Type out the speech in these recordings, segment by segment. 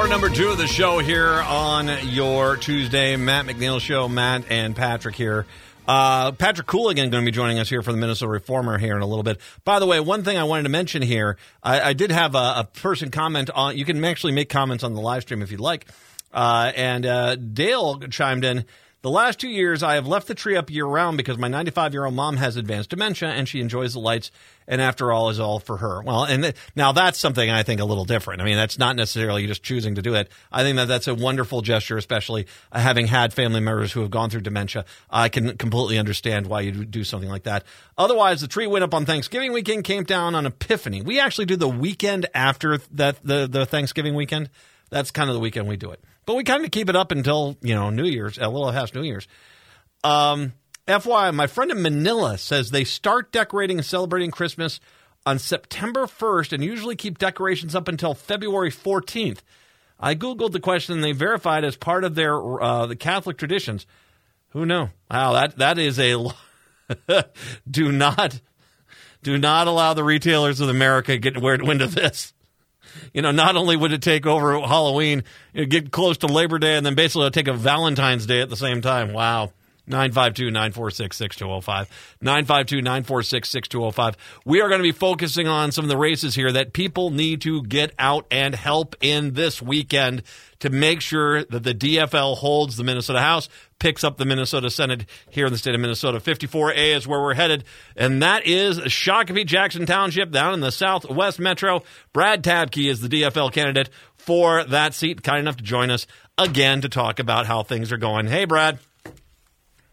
Hour number two of the show here on your Tuesday. Matt McNeil Show. Matt and Patrick here. Uh, Patrick Coolican going to be joining us here for the Minnesota Reformer here in a little bit. By the way, one thing I wanted to mention here, I, I did have a, a, person comment on. You can actually make comments on the live stream if you'd like. Uh, and uh, Dale chimed in. The last two years, I have left the tree up year round because my 95 year old mom has advanced dementia and she enjoys the lights. And after all, is all for her. Well, and th- now that's something I think a little different. I mean, that's not necessarily just choosing to do it. I think that that's a wonderful gesture, especially uh, having had family members who have gone through dementia. I can completely understand why you do something like that. Otherwise, the tree went up on Thanksgiving weekend, came down on Epiphany. We actually do the weekend after that, the, the Thanksgiving weekend. That's kind of the weekend we do it. But we kind of keep it up until, you know, New Year's, a little past New Year's. Um, FYI, my friend in Manila says they start decorating and celebrating Christmas on September 1st and usually keep decorations up until February 14th. I googled the question and they verified as part of their uh, the Catholic traditions. Who knew? Wow, that that is a do not do not allow the retailers of America get wind of this you know, not only would it take over Halloween, get close to Labor Day, and then basically take a Valentine's Day at the same time. Wow. 952 946 6205. 952 946 6205. We are going to be focusing on some of the races here that people need to get out and help in this weekend to make sure that the DFL holds the Minnesota House, picks up the Minnesota Senate here in the state of Minnesota. 54A is where we're headed, and that is Shakopee Jackson Township down in the southwest metro. Brad Tabke is the DFL candidate for that seat, kind enough to join us again to talk about how things are going. Hey, Brad.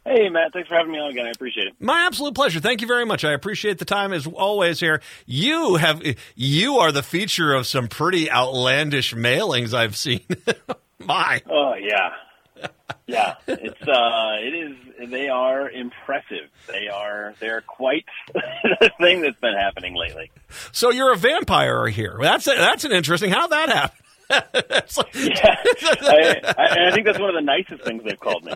Hey, Matt. Thanks for having me on again. I appreciate it. My absolute pleasure. Thank you very much. I appreciate the time as always here. You have you are the feature of some pretty outlandish mailings I've seen. My. Oh yeah. Yeah, it's uh, it is. They are impressive. They are. They're quite the thing that's been happening lately. So you're a vampire here. That's a, that's an interesting. How that happened? Like, yeah, I, I, I, think that's one of the nicest things they've called me.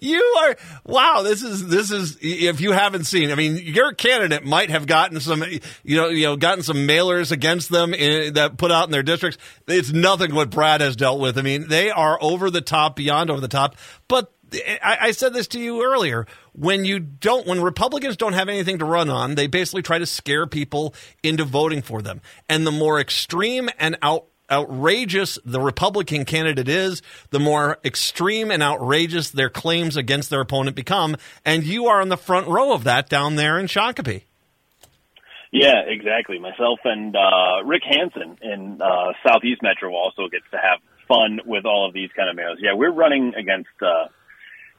You are wow. This is this is if you haven't seen. I mean, your candidate might have gotten some, you know, you know, gotten some mailers against them in, that put out in their districts. It's nothing what Brad has dealt with. I mean, they are over the top, beyond over the top. But eh, I, I said this to you earlier. When you don't, when Republicans don't have anything to run on, they basically try to scare people into voting for them. And the more extreme and out outrageous the Republican candidate is, the more extreme and outrageous their claims against their opponent become. And you are on the front row of that down there in Shakopee. Yeah, exactly. Myself and uh, Rick Hansen in uh, Southeast Metro also gets to have fun with all of these kind of mails. Yeah, we're running against uh,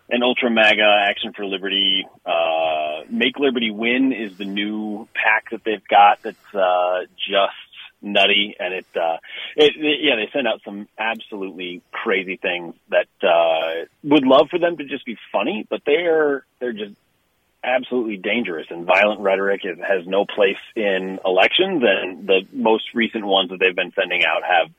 an Ultra MAGA Action for Liberty. Uh, Make Liberty Win is the new pack that they've got that's uh, just nutty, and it, uh, it, it, yeah, they send out some absolutely crazy things that uh, would love for them to just be funny, but they're they're just absolutely dangerous and violent rhetoric is, has no place in elections, and the most recent ones that they've been sending out have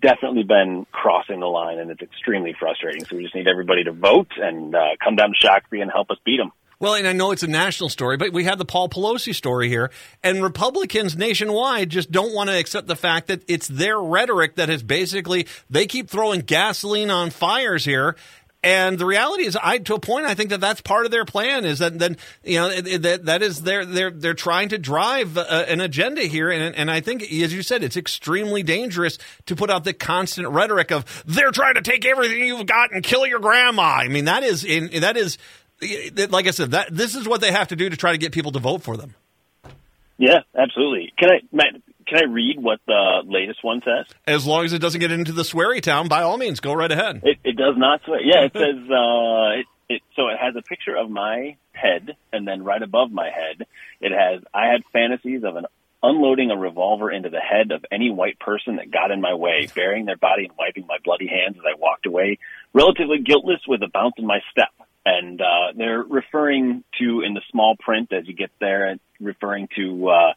definitely been crossing the line, and it's extremely frustrating. So we just need everybody to vote and uh, come down to Shakopee and help us beat them. Well, and I know it's a national story, but we have the Paul Pelosi story here. And Republicans nationwide just don't want to accept the fact that it's their rhetoric that has basically, they keep throwing gasoline on fires here. And the reality is, I to a point, I think that that's part of their plan. Is that then you know that that is they're they're they're trying to drive uh, an agenda here, and and I think as you said, it's extremely dangerous to put out the constant rhetoric of they're trying to take everything you've got and kill your grandma. I mean, that is in, that is like I said, that this is what they have to do to try to get people to vote for them. Yeah, absolutely. Can I, Matt? Can I read what the latest one says? As long as it doesn't get into the sweary town, by all means, go right ahead. It, it does not swear. Yeah, it says uh, it, it. So it has a picture of my head, and then right above my head, it has I had fantasies of an unloading a revolver into the head of any white person that got in my way, burying their body and wiping my bloody hands as I walked away, relatively guiltless with a bounce in my step and uh, they're referring to in the small print as you get there, referring to uh,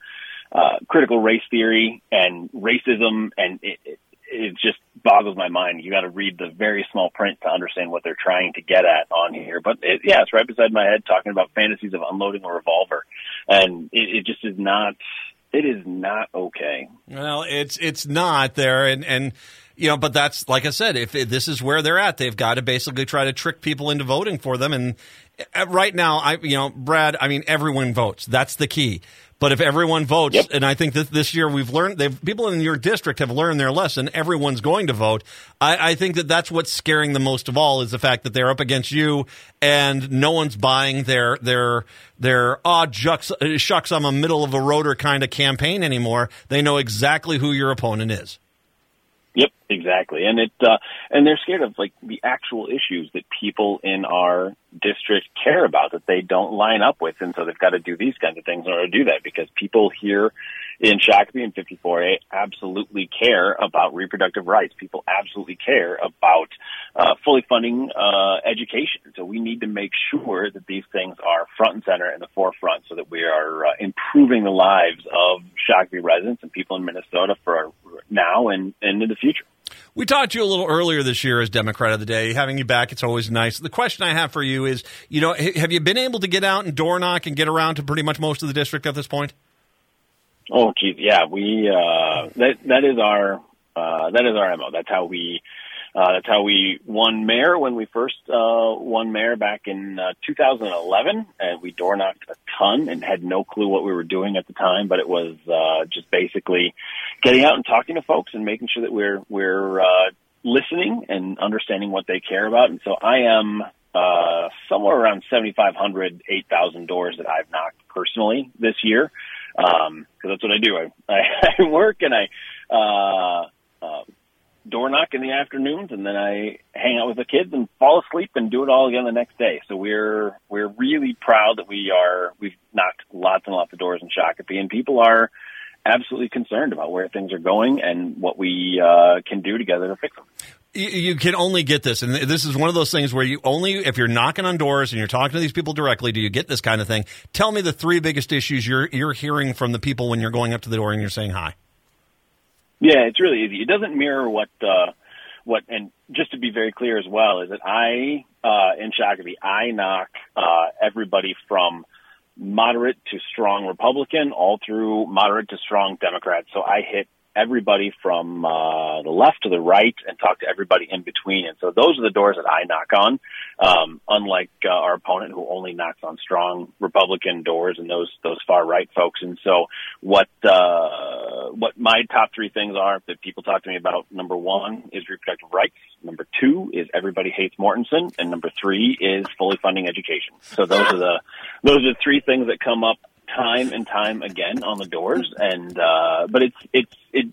uh, critical race theory and racism, and it, it, it just boggles my mind. You got to read the very small print to understand what they're trying to get at on here. But it, yeah, it's right beside my head, talking about fantasies of unloading a revolver, and it, it just is not. It is not okay. Well, it's it's not there, and and you know, but that's like I said, if this is where they're at, they've got to basically try to trick people into voting for them. And uh, right now, I, you know, Brad, I mean, everyone votes. That's the key. But if everyone votes, yep. and I think that this year we've learned, they've, people in your district have learned their lesson. Everyone's going to vote. I, I, think that that's what's scaring them most of all is the fact that they're up against you, and no one's buying their their their odd shucks, shucks I'm a middle of a roader kind of campaign anymore. They know exactly who your opponent is. Yep, exactly. And it uh, and they're scared of like the actual issues that people in our district care about that they don't line up with, and so they've got to do these kinds of things in order to do that because people here in Shakopee and 54A absolutely care about reproductive rights. People absolutely care about uh, fully funding uh, education. So we need to make sure that these things are front and center in the forefront so that we are uh, improving the lives of Shakopee residents and people in Minnesota for now and, and in the future. We talked to you a little earlier this year as Democrat of the Day. Having you back, it's always nice. The question I have for you is, you know, have you been able to get out and door knock and get around to pretty much most of the district at this point? Oh, geez, yeah, we uh, that that is our uh, that is our mo. That's how we uh, that's how we won mayor when we first uh, won mayor back in uh, 2011, and we door knocked a ton and had no clue what we were doing at the time. But it was uh, just basically getting out and talking to folks and making sure that we're we're uh, listening and understanding what they care about. And so I am uh, somewhere around 7,500, 8,000 doors that I've knocked personally this year because um, that's what I do. I, I, I work and I uh, uh, door knock in the afternoons, and then I hang out with the kids and fall asleep and do it all again the next day. So we're we're really proud that we are we've knocked lots and lots of doors in Shakopee, and people are absolutely concerned about where things are going and what we uh, can do together to fix them you can only get this, and this is one of those things where you only, if you're knocking on doors and you're talking to these people directly, do you get this kind of thing? Tell me the three biggest issues you're you're hearing from the people when you're going up to the door and you're saying hi. Yeah, it's really easy. It doesn't mirror what uh, what, and just to be very clear as well, is that I uh, in Shakopee I knock uh, everybody from moderate to strong Republican, all through moderate to strong Democrat. So I hit everybody from uh, the left to the right and talk to everybody in between. And so those are the doors that I knock on, um, unlike uh, our opponent who only knocks on strong Republican doors and those those far right folks. And so what uh, what my top three things are that people talk to me about: number one is reproductive rights, number two is everybody hates Mortensen, and number three is fully funding education. So those are the those are the three things that come up time and time again on the doors, and uh, but it's it's it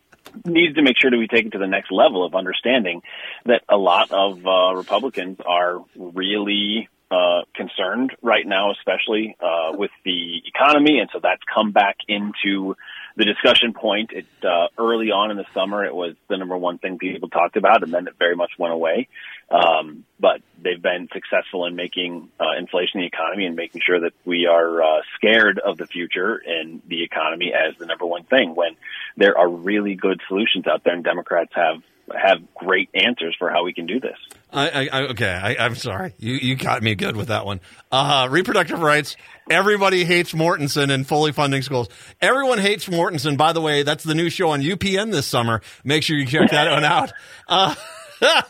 needs to make sure that we take it to the next level of understanding that a lot of uh, Republicans are really uh, concerned right now, especially uh, with the economy, and so that's come back into the discussion point. It uh, early on in the summer, it was the number one thing people talked about, and then it very much went away. Um, but they've been successful in making uh, inflation the economy and making sure that we are uh, scared of the future and the economy as the number one thing. When there are really good solutions out there, and Democrats have have great answers for how we can do this. I, I, okay, I, am sorry. You you got me good with that one. Uh, reproductive rights. Everybody hates Mortensen and fully funding schools. Everyone hates Mortensen. By the way, that's the new show on UPN this summer. Make sure you check that one out. Uh,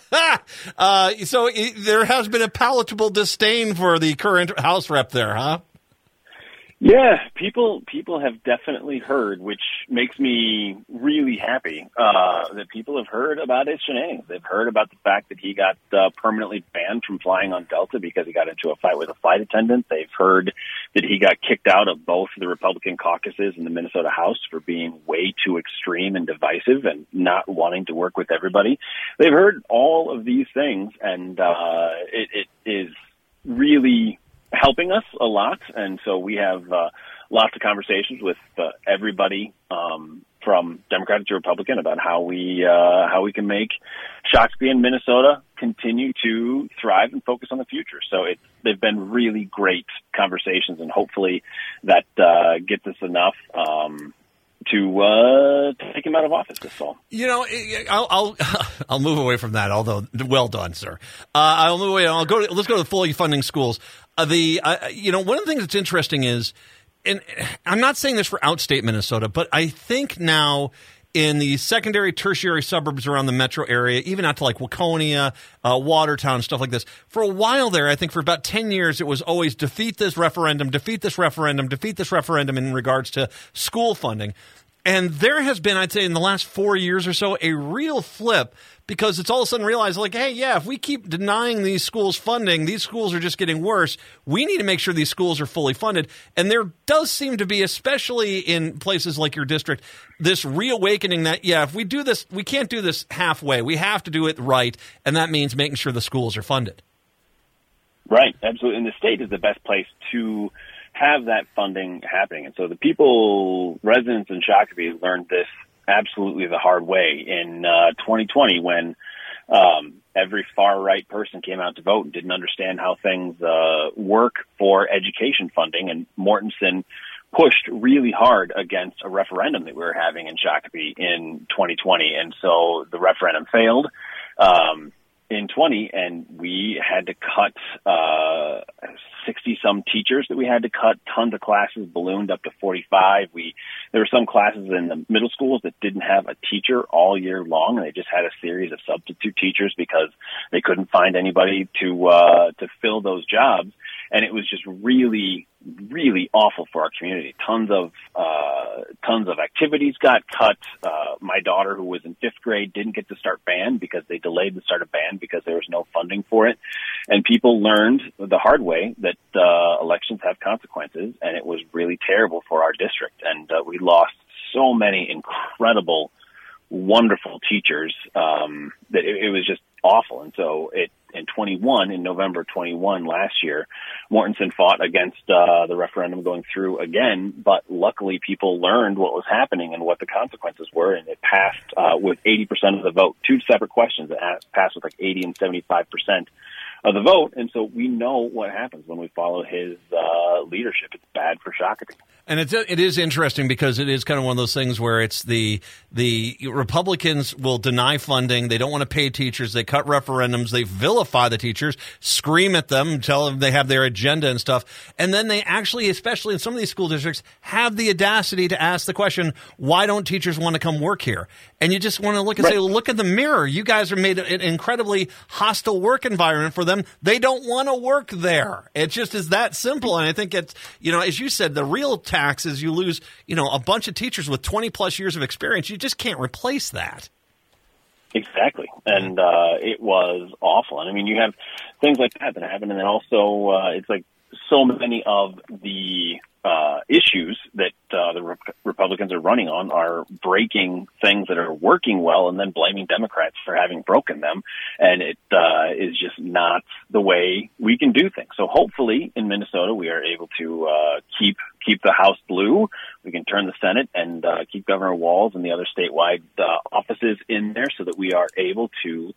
uh, so it, there has been a palatable disdain for the current House rep there, huh? Yeah, people people have definitely heard, which makes me happy uh, that people have heard about his shenanigans. They've heard about the fact that he got uh, permanently banned from flying on Delta because he got into a fight with a flight attendant. They've heard that he got kicked out of both the Republican caucuses in the Minnesota House for being way too extreme and divisive and not wanting to work with everybody. They've heard all of these things, and uh, it, it is really helping us a lot. And so we have uh, lots of conversations with uh, everybody um, from Democrat to Republican about how we uh, how we can make Shakopee and Minnesota continue to thrive and focus on the future. So it's they've been really great conversations, and hopefully that uh, gets us enough. Um, to uh, take him out of office this fall. You know, I'll I'll, I'll move away from that. Although, well done, sir. Uh, I'll move away. I'll go. To, let's go to the fully funding schools. Uh, the uh, you know one of the things that's interesting is, and I'm not saying this for outstate Minnesota, but I think now in the secondary, tertiary suburbs around the metro area, even out to like Waconia, uh, Watertown, stuff like this. For a while there, I think for about 10 years, it was always defeat this referendum, defeat this referendum, defeat this referendum in regards to school funding. And there has been, I'd say, in the last four years or so, a real flip because it's all of a sudden realized, like, hey, yeah, if we keep denying these schools funding, these schools are just getting worse. We need to make sure these schools are fully funded. And there does seem to be, especially in places like your district, this reawakening that, yeah, if we do this, we can't do this halfway. We have to do it right. And that means making sure the schools are funded. Right, absolutely. And the state is the best place to have that funding happening. And so the people, residents in Shakopee learned this absolutely the hard way in uh, 2020 when um, every far right person came out to vote and didn't understand how things uh, work for education funding. And Mortensen pushed really hard against a referendum that we were having in Shakopee in 2020. And so the referendum failed. Um, in 20 and we had to cut uh 60 some teachers that we had to cut. Tons of classes ballooned up to 45 we there were some classes in the middle schools that didn't have a teacher all year long and they just had a series of substitute teachers because they couldn't find anybody to uh to fill those jobs. And it was just really really awful for our community. Tons of uh, tons of activities got cut. Uh, my daughter, who was in fifth grade, didn't get to start band because they delayed the start of band because there was no funding for it. And people learned the hard way that uh, elections have consequences, and it was really terrible for our district. And uh, we lost so many incredible, wonderful teachers um, that it, it was just awful. And so it in 21 in November 21 last year, Mortensen fought against uh, the referendum going through again, but luckily people learned what was happening and what the consequences were, and it passed uh, with 80% of the vote. Two separate questions that passed with like 80 and 75 percent of the vote, and so we know what happens when we follow his uh, leadership. It's bad for Shakopee. And it's it is interesting because it is kind of one of those things where it's the the Republicans will deny funding. They don't want to pay teachers. They cut referendums. They vilify the teachers, scream at them, tell them they have their agenda and stuff. And then they actually, especially in some of these school districts, have the audacity to ask the question, "Why don't teachers want to come work here?" And you just want to look and right. say, "Look at the mirror. You guys are made an incredibly hostile work environment for them. They don't want to work there. It just is that simple." And I think it's you know, as you said, the real tax is you lose, you know, a bunch of teachers with 20 plus years of experience. You just can't replace that. Exactly. And uh, it was awful. And I mean, you have things like that that happen. And then also, uh, it's like so many of the uh, issues that uh, the Re- Republicans are running on are breaking things that are working well and then blaming Democrats for having broken them. And it uh, is just not the way we can do things. So hopefully in Minnesota, we are able to uh, keep keep the House blue. We can turn the Senate and uh, keep Governor Walz and the other statewide uh, offices in there so that we are able to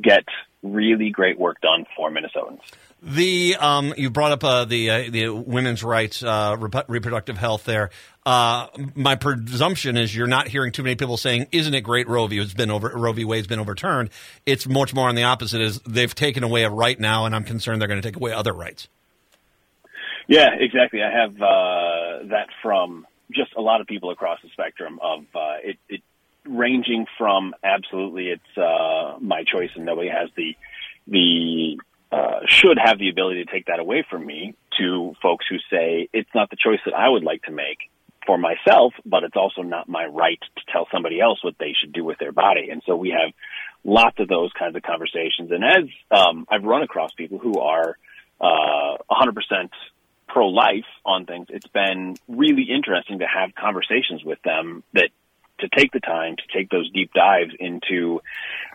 get really great work done for Minnesotans. The um, you brought up uh, the uh, the women's rights, uh, rep- reproductive health. There, uh, my presumption is you're not hearing too many people saying, "Isn't it great Roe v. has been over Roe v. Wade's been overturned?" It's much more on the opposite. Is they've taken away a right now, and I'm concerned they're going to take away other rights. Yeah, exactly. I have uh, that from just a lot of people across the spectrum of uh, it, it ranging from absolutely it's my choice and nobody has the the uh, should have the ability to take that away from me to folks who say it's not the choice that I would like to make for myself, but it's also not my right to tell somebody else what they should do with their body. And so we have lots of those kinds of conversations. And as um, I've run across people who are uh, 100% pro-life on things, it's been really interesting to have conversations with them that to take the time to take those deep dives into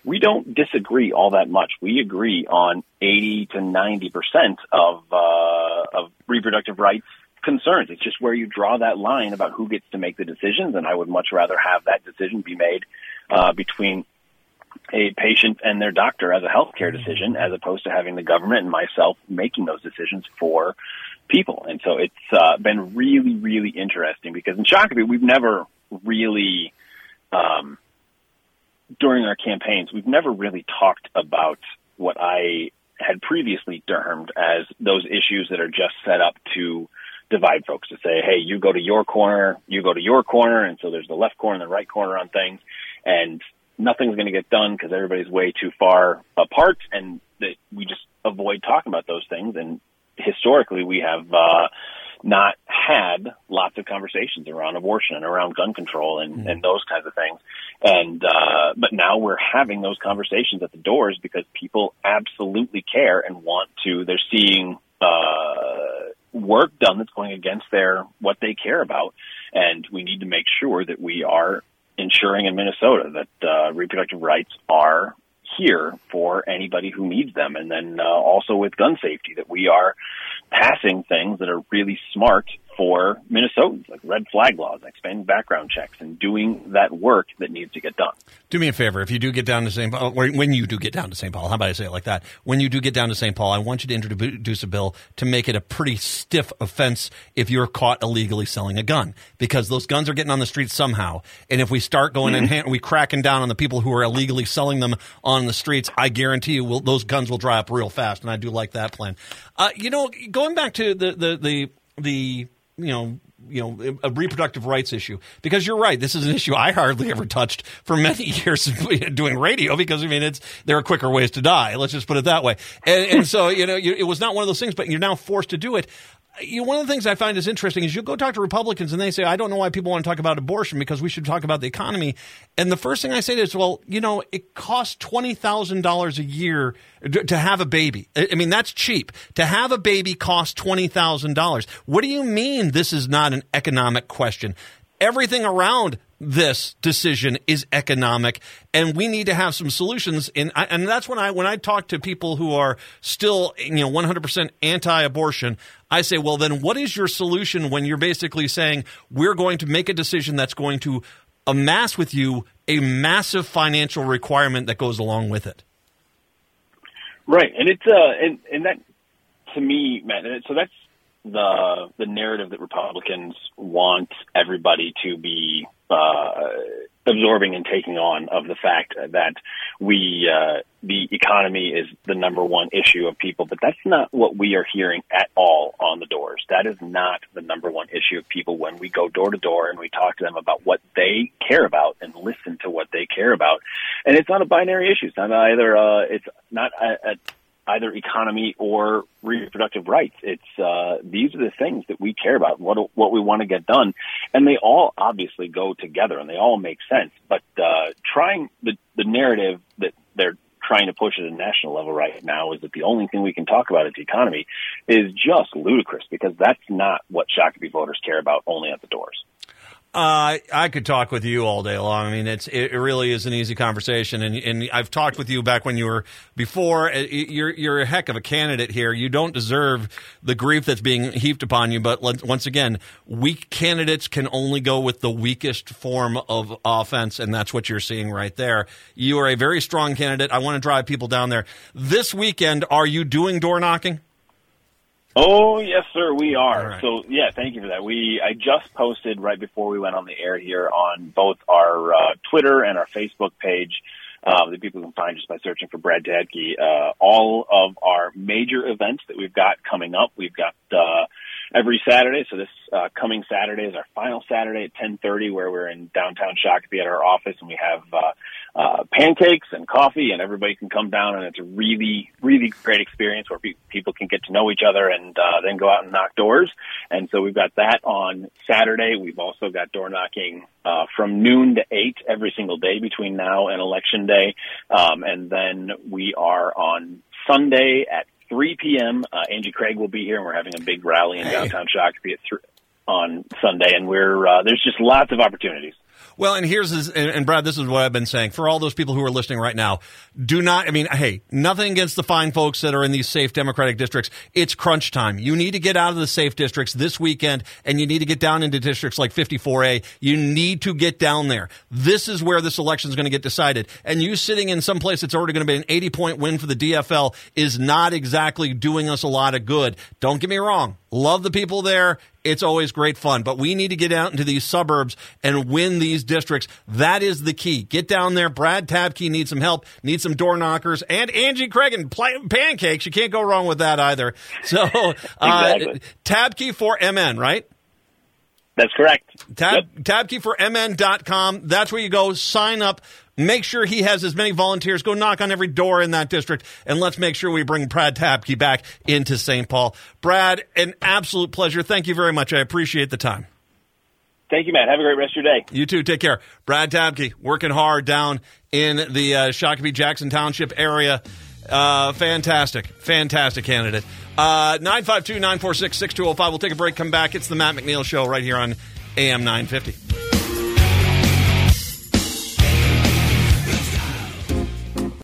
we don't disagree all that much. We agree on 80 to 90 percent of uh, of reproductive rights concerns. It's just where you draw that line about who gets to make the decisions, and I would much rather have that decision be made uh, between a patient and their doctor as a healthcare decision, as opposed to having the government and myself making those decisions for people. And so it's uh, been really, really interesting because in Shakopee, we've never really um, during our campaigns, we've never really talked about what I had previously termed as those issues that are just set up to divide folks to say, hey, you go to your corner, you go to your corner, and so there's the left corner and the right corner on things, and nothing's going to get done because everybody's way too far apart, and that we just avoid talking about those things. And historically, we have uh, not had lots of conversations around abortion and around gun control and, mm. and those kinds of things. And uh, but now we're having those conversations at the doors because people absolutely care and want to. They're seeing uh, work done that's going against their what they care about, and we need to make sure that we are ensuring in Minnesota that uh, reproductive rights are here for anybody who needs them, and then uh, also with gun safety that we are passing things that are really smart for Minnesotans, like red flag laws, expanding background checks, and doing that work that needs to get done. Do me a favor, if you do get down to St. Paul, or when you do get down to St. Paul, how about I say it like that? When you do get down to St. Paul, I want you to introduce a bill to make it a pretty stiff offense if you're caught illegally selling a gun, because those guns are getting on the streets somehow. And if we start going mm-hmm. and we cracking down on the people who are illegally selling them on the streets, I guarantee you, will, those guns will dry up real fast. And I do like that plan. Uh, you know, going back to the the the the you know you know a reproductive rights issue. Because you're right this is an issue i hardly ever touched for many years doing radio because i mean it's there are quicker ways to die let's just put it that way. And, and so you know you, it was not one of those things but you're now forced to do it you know, one of the things I find is interesting is you go talk to Republicans and they say, I don't know why people want to talk about abortion because we should talk about the economy. And the first thing I say is, well, you know, it costs $20,000 a year to have a baby. I mean, that's cheap. To have a baby costs $20,000. What do you mean this is not an economic question? Everything around this decision is economic and we need to have some solutions. And and that's when I when I talk to people who are still you know 100% anti-abortion I say well then what is your solution when you're basically saying we're going to make a decision that's going to amass with you a massive financial requirement that goes along with it? Right. And it's uh and and that to me Matt so that's the the narrative that Republicans want everybody to be uh, absorbing and taking on of the fact that we uh, the economy is the number one issue of people, but that's not what we are hearing at all on the doors. That is not the number one issue of people when we go door to door and we talk to them about what they care about and listen to what they care about. And it's not a binary issue. It's not either. Uh, it's not a, a either economy or reproductive rights. It's uh, these are the things that we care about, what what we want to get done, and they all obviously go together and they all make sense. But uh, trying the the narrative that they're trying to push at a national level right now is that the only thing we can talk about is the economy is just ludicrous because that's not what Shakopee voters care about only at the doors. Uh, I could talk with you all day long. I mean, it's it really is an easy conversation, and and I've talked with you back when you were before. Uh, you're you're a heck of a candidate here. You don't deserve the grief that's being heaped upon you. But once again, weak candidates can only go with the weakest form of offense, and that's what you're seeing right there. You are a very strong candidate. I want to drive people down there this weekend. Are you doing door knocking? Oh yes, sir, we are. Right. So yeah, thank you for that. We I just posted right before we went on the air here on both our uh, Twitter and our Facebook page. Uh, that people can find just by searching for Brad Tabke. Uh, all of our major events that we've got coming up. We've got uh, every Saturday. So this uh, coming Saturday is our final Saturday at 10:30, where we're in downtown Shakopee at our office, and we have uh, uh, pancakes and coffee, and everybody can come down, and it's a really, really great experience where pe- people can get to know each other and uh, then go out and knock doors. And so we've got that on Saturday. We've also got door knocking uh, from noon to eight every single day between now and election day, um, and then we are on Sunday at 3 p.m. Uh, Angie Craig will be here, and we're having a big rally in downtown Shakopee at th- on Sunday, and we're uh, there's just lots of opportunities. Well, and here's this, and, and Brad, this is what I've been saying for all those people who are listening right now. Do not, I mean, hey, nothing against the fine folks that are in these safe Democratic districts. It's crunch time. You need to get out of the safe districts this weekend, and you need to get down into districts like 54A. You need to get down there. This is where this election is going to get decided. And you sitting in some place that's already going to be an 80 point win for the DFL is not exactly doing us a lot of good. Don't get me wrong. Love the people there it's always great fun. But we need to get out into these suburbs and win these districts. That is the key. Get down there. Brad Tabke needs some help, needs some door knockers, and Angie Craig and pancakes. You can't go wrong with that either. So, uh, exactly. Tabke for MN, right? That's correct. Tab, yep. MN.com. That's where you go. Sign up. Make sure he has as many volunteers. Go knock on every door in that district, and let's make sure we bring Brad Tabke back into St. Paul. Brad, an absolute pleasure. Thank you very much. I appreciate the time. Thank you, Matt. Have a great rest of your day. You too. Take care. Brad Tabke, working hard down in the uh, Shakopee Jackson Township area. Uh, fantastic, fantastic candidate. Uh, 952 946 6205. We'll take a break, come back. It's the Matt McNeil Show right here on AM 950.